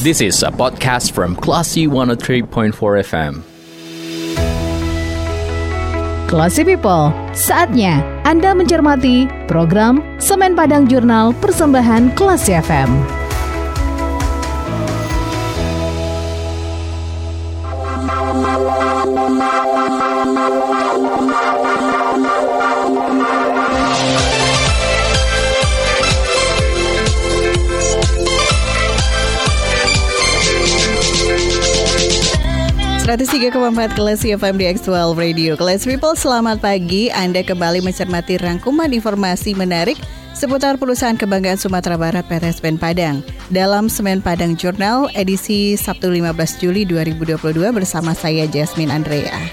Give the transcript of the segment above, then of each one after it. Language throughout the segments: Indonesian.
This is a podcast from Classy 103.4 FM. Classy People, saatnya Anda mencermati program Semen Padang Jurnal Persembahan Classy FM. Empat kelas FM di X12 Radio. Kelas People, selamat pagi. Anda kembali mencermati rangkuman informasi menarik seputar perusahaan kebanggaan Sumatera Barat PT Semen Padang. Dalam Semen Padang Jurnal edisi Sabtu 15 Juli 2022 bersama saya Jasmine Andrea.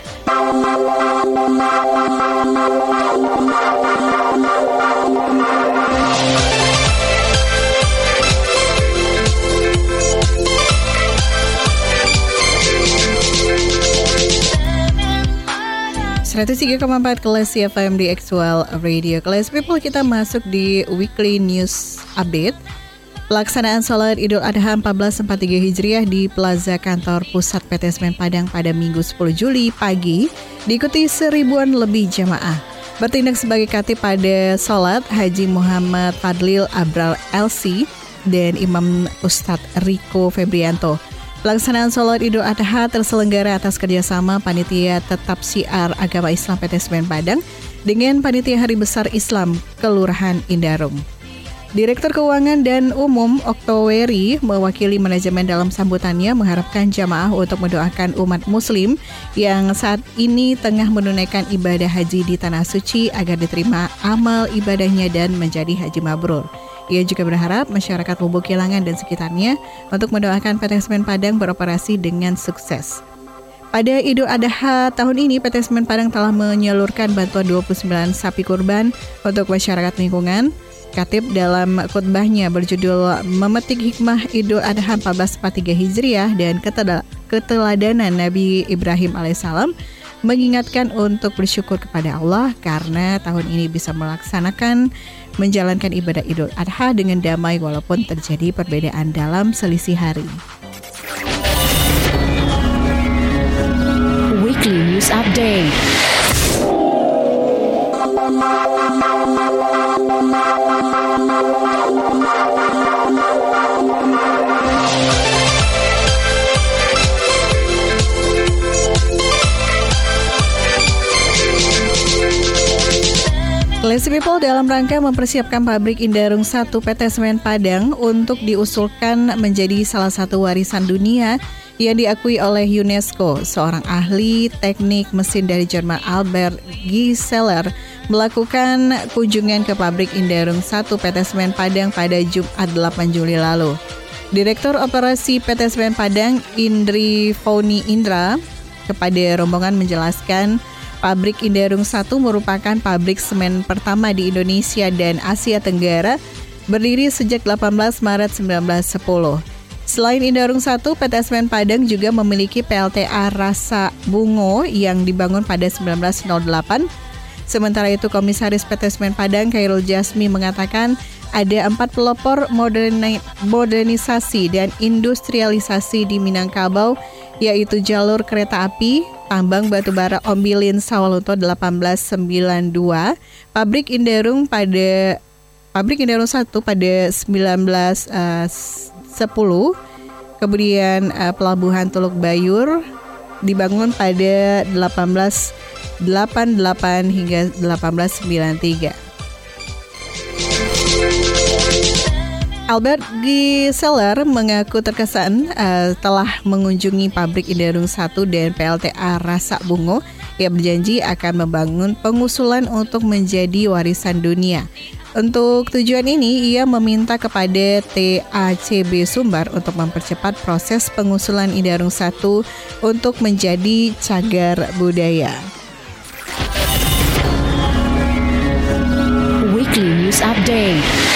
Empat kelas CFM di Actual Radio Kelas People kita masuk di Weekly News Update Pelaksanaan sholat Idul Adha 1443 Hijriah di Plaza Kantor Pusat PT Semen Padang pada Minggu 10 Juli pagi diikuti seribuan lebih jamaah. Bertindak sebagai katib pada sholat Haji Muhammad Fadlil Abral LC dan Imam Ustadz Riko Febrianto. Pelaksanaan sholat Idul Adha terselenggara atas kerjasama Panitia Tetap Siar Agama Islam PT Semen Padang dengan Panitia Hari Besar Islam Kelurahan Indarum. Direktur Keuangan dan Umum Oktoweri mewakili manajemen dalam sambutannya mengharapkan jamaah untuk mendoakan umat muslim yang saat ini tengah menunaikan ibadah haji di Tanah Suci agar diterima amal ibadahnya dan menjadi haji mabrur. Ia juga berharap masyarakat Lubuk Kilangan dan sekitarnya untuk mendoakan PT Semen Padang beroperasi dengan sukses. Pada Idul Adha tahun ini, PT Semen Padang telah menyalurkan bantuan 29 sapi kurban untuk masyarakat lingkungan, Katib dalam khutbahnya berjudul Memetik Hikmah Idul Adha 1443 Hijriah dan Keteladanan Nabi Ibrahim alaihissalam mengingatkan untuk bersyukur kepada Allah karena tahun ini bisa melaksanakan menjalankan ibadah Idul Adha dengan damai walaupun terjadi perbedaan dalam selisih hari. Classy People dalam rangka mempersiapkan pabrik Indarung 1 PT Semen Padang untuk diusulkan menjadi salah satu warisan dunia yang diakui oleh UNESCO. Seorang ahli teknik mesin dari Jerman Albert Giseler melakukan kunjungan ke pabrik Indarung 1 PT Semen Padang pada Jumat 8 Juli lalu. Direktur Operasi PT Semen Padang Indri Foni Indra kepada rombongan menjelaskan Pabrik Indarung 1 merupakan pabrik semen pertama di Indonesia dan Asia Tenggara berdiri sejak 18 Maret 1910. Selain Indarung 1, PT Semen Padang juga memiliki PLTA Rasa Bungo yang dibangun pada 1908. Sementara itu Komisaris PT Semen Padang Khairul Jasmi mengatakan ada empat pelopor moderni modernisasi dan industrialisasi di Minangkabau yaitu jalur kereta api, tambang batubara Ombilin Sawalunto 1892, pabrik Inderung pada pabrik Inderung 1 pada 1910, uh, kemudian uh, pelabuhan Teluk Bayur dibangun pada 1888 hingga 1893. Albert Giseler mengaku terkesan uh, telah mengunjungi pabrik Indarung 1 dan PLTA Rasa Bungo yang berjanji akan membangun pengusulan untuk menjadi warisan dunia. Untuk tujuan ini, ia meminta kepada TACB Sumbar untuk mempercepat proses pengusulan Indarung 1 untuk menjadi cagar budaya. Weekly News Update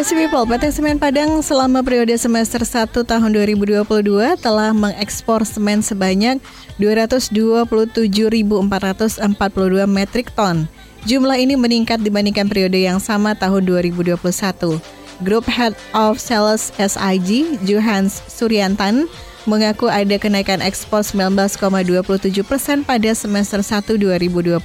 Classy People, PT Semen Padang selama periode semester 1 tahun 2022 telah mengekspor semen sebanyak 227.442 metrik ton. Jumlah ini meningkat dibandingkan periode yang sama tahun 2021. Group Head of Sales SIG, Johans Suryantan, mengaku ada kenaikan ekspor 19,27 persen pada semester 1 2022.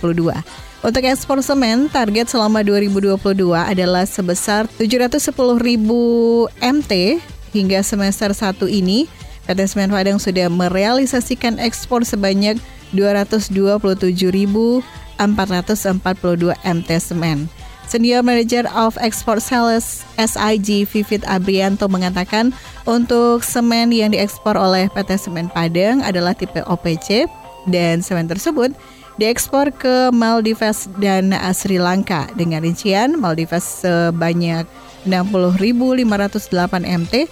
Untuk ekspor semen, target selama 2022 adalah sebesar 710 ribu MT hingga semester 1 ini. PT Semen Padang sudah merealisasikan ekspor sebanyak 227.442 MT semen. Senior Manager of Export Sales SIG Vivit Abrianto mengatakan untuk semen yang diekspor oleh PT Semen Padang adalah tipe OPC dan semen tersebut diekspor ke Maldives dan Sri Lanka dengan rincian Maldives sebanyak 60.508 MT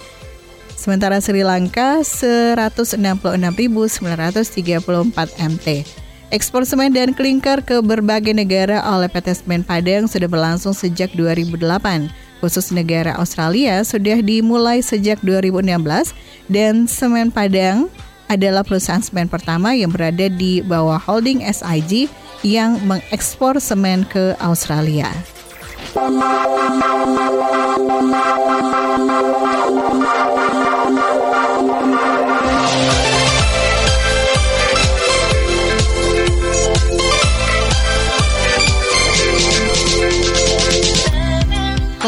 sementara Sri Lanka 166.934 MT. Ekspor semen dan klinker ke berbagai negara oleh PT Semen Padang sudah berlangsung sejak 2008. Khusus negara Australia sudah dimulai sejak 2016 dan Semen Padang adalah perusahaan semen pertama yang berada di bawah holding SIG yang mengekspor semen ke Australia.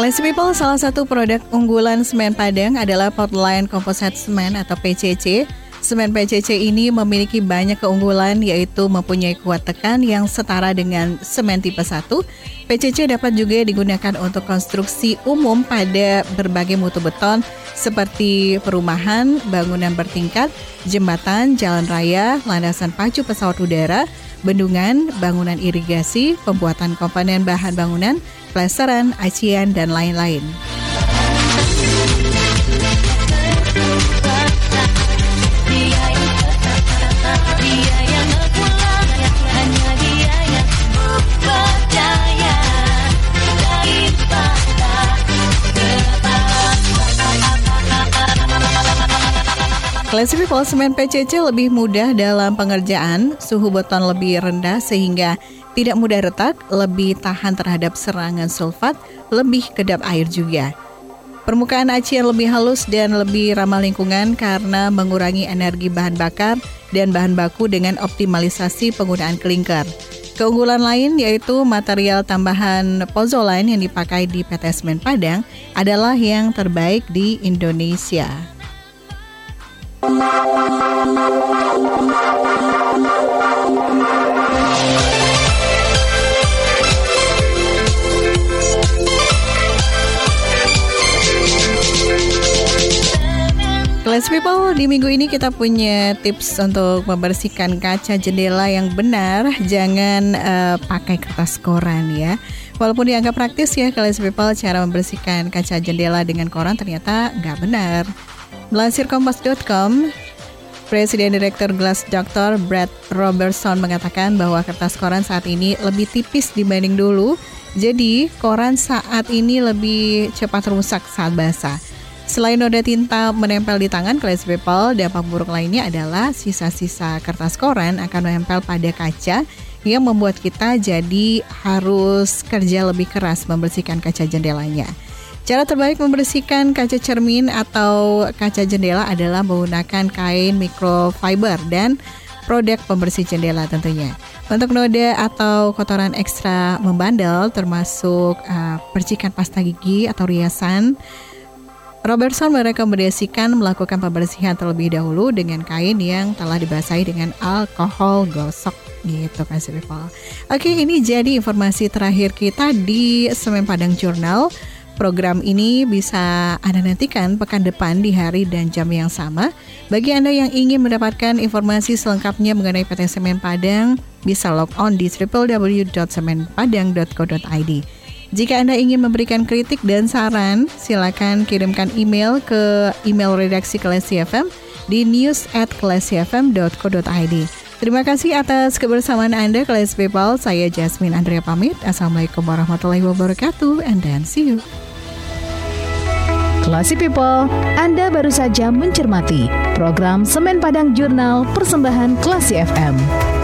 Classy People, salah satu produk unggulan semen Padang adalah Portland Composite Cement atau PCC Semen PCC ini memiliki banyak keunggulan yaitu mempunyai kuat tekan yang setara dengan semen tipe 1. PCC dapat juga digunakan untuk konstruksi umum pada berbagai mutu beton seperti perumahan, bangunan bertingkat, jembatan, jalan raya, landasan pacu pesawat udara, bendungan, bangunan irigasi, pembuatan komponen bahan bangunan, plesteran, acian, dan lain-lain. Classy People semen PCC lebih mudah dalam pengerjaan, suhu beton lebih rendah sehingga tidak mudah retak, lebih tahan terhadap serangan sulfat, lebih kedap air juga. Permukaan acian lebih halus dan lebih ramah lingkungan karena mengurangi energi bahan bakar dan bahan baku dengan optimalisasi penggunaan klinker. Keunggulan lain yaitu material tambahan pozoline yang dipakai di PT Semen Padang adalah yang terbaik di Indonesia. Class People, di minggu ini kita punya tips untuk membersihkan kaca jendela yang benar. Jangan uh, pakai kertas koran ya. Walaupun dianggap praktis ya Class People, cara membersihkan kaca jendela dengan koran ternyata nggak benar. Melansir Kompas.com, Presiden Direktur Glass Doctor Brad Robertson mengatakan bahwa kertas koran saat ini lebih tipis dibanding dulu. Jadi, koran saat ini lebih cepat rusak saat basah. Selain noda tinta menempel di tangan class people, dampak buruk lainnya adalah sisa-sisa kertas koran akan menempel pada kaca yang membuat kita jadi harus kerja lebih keras membersihkan kaca jendelanya. Cara terbaik membersihkan kaca cermin atau kaca jendela adalah menggunakan kain microfiber dan produk pembersih jendela tentunya. Untuk noda atau kotoran ekstra membandel termasuk uh, percikan pasta gigi atau riasan, Robertson merekomendasikan melakukan pembersihan terlebih dahulu dengan kain yang telah dibasahi dengan alkohol gosok gitu kan people. Oke, ini jadi informasi terakhir kita di Semen Padang Journal. Program ini bisa Anda nantikan pekan depan di hari dan jam yang sama. Bagi Anda yang ingin mendapatkan informasi selengkapnya mengenai PT Semen Padang, bisa log on di www.semenpadang.co.id. Jika Anda ingin memberikan kritik dan saran, silakan kirimkan email ke email redaksi Klesi FM di news at. Terima kasih atas kebersamaan Anda, Kelas People. Saya Jasmine Andrea pamit. Assalamualaikum warahmatullahi wabarakatuh, and then see you. Classy People, Anda baru saja mencermati program Semen Padang Jurnal Persembahan Classy FM.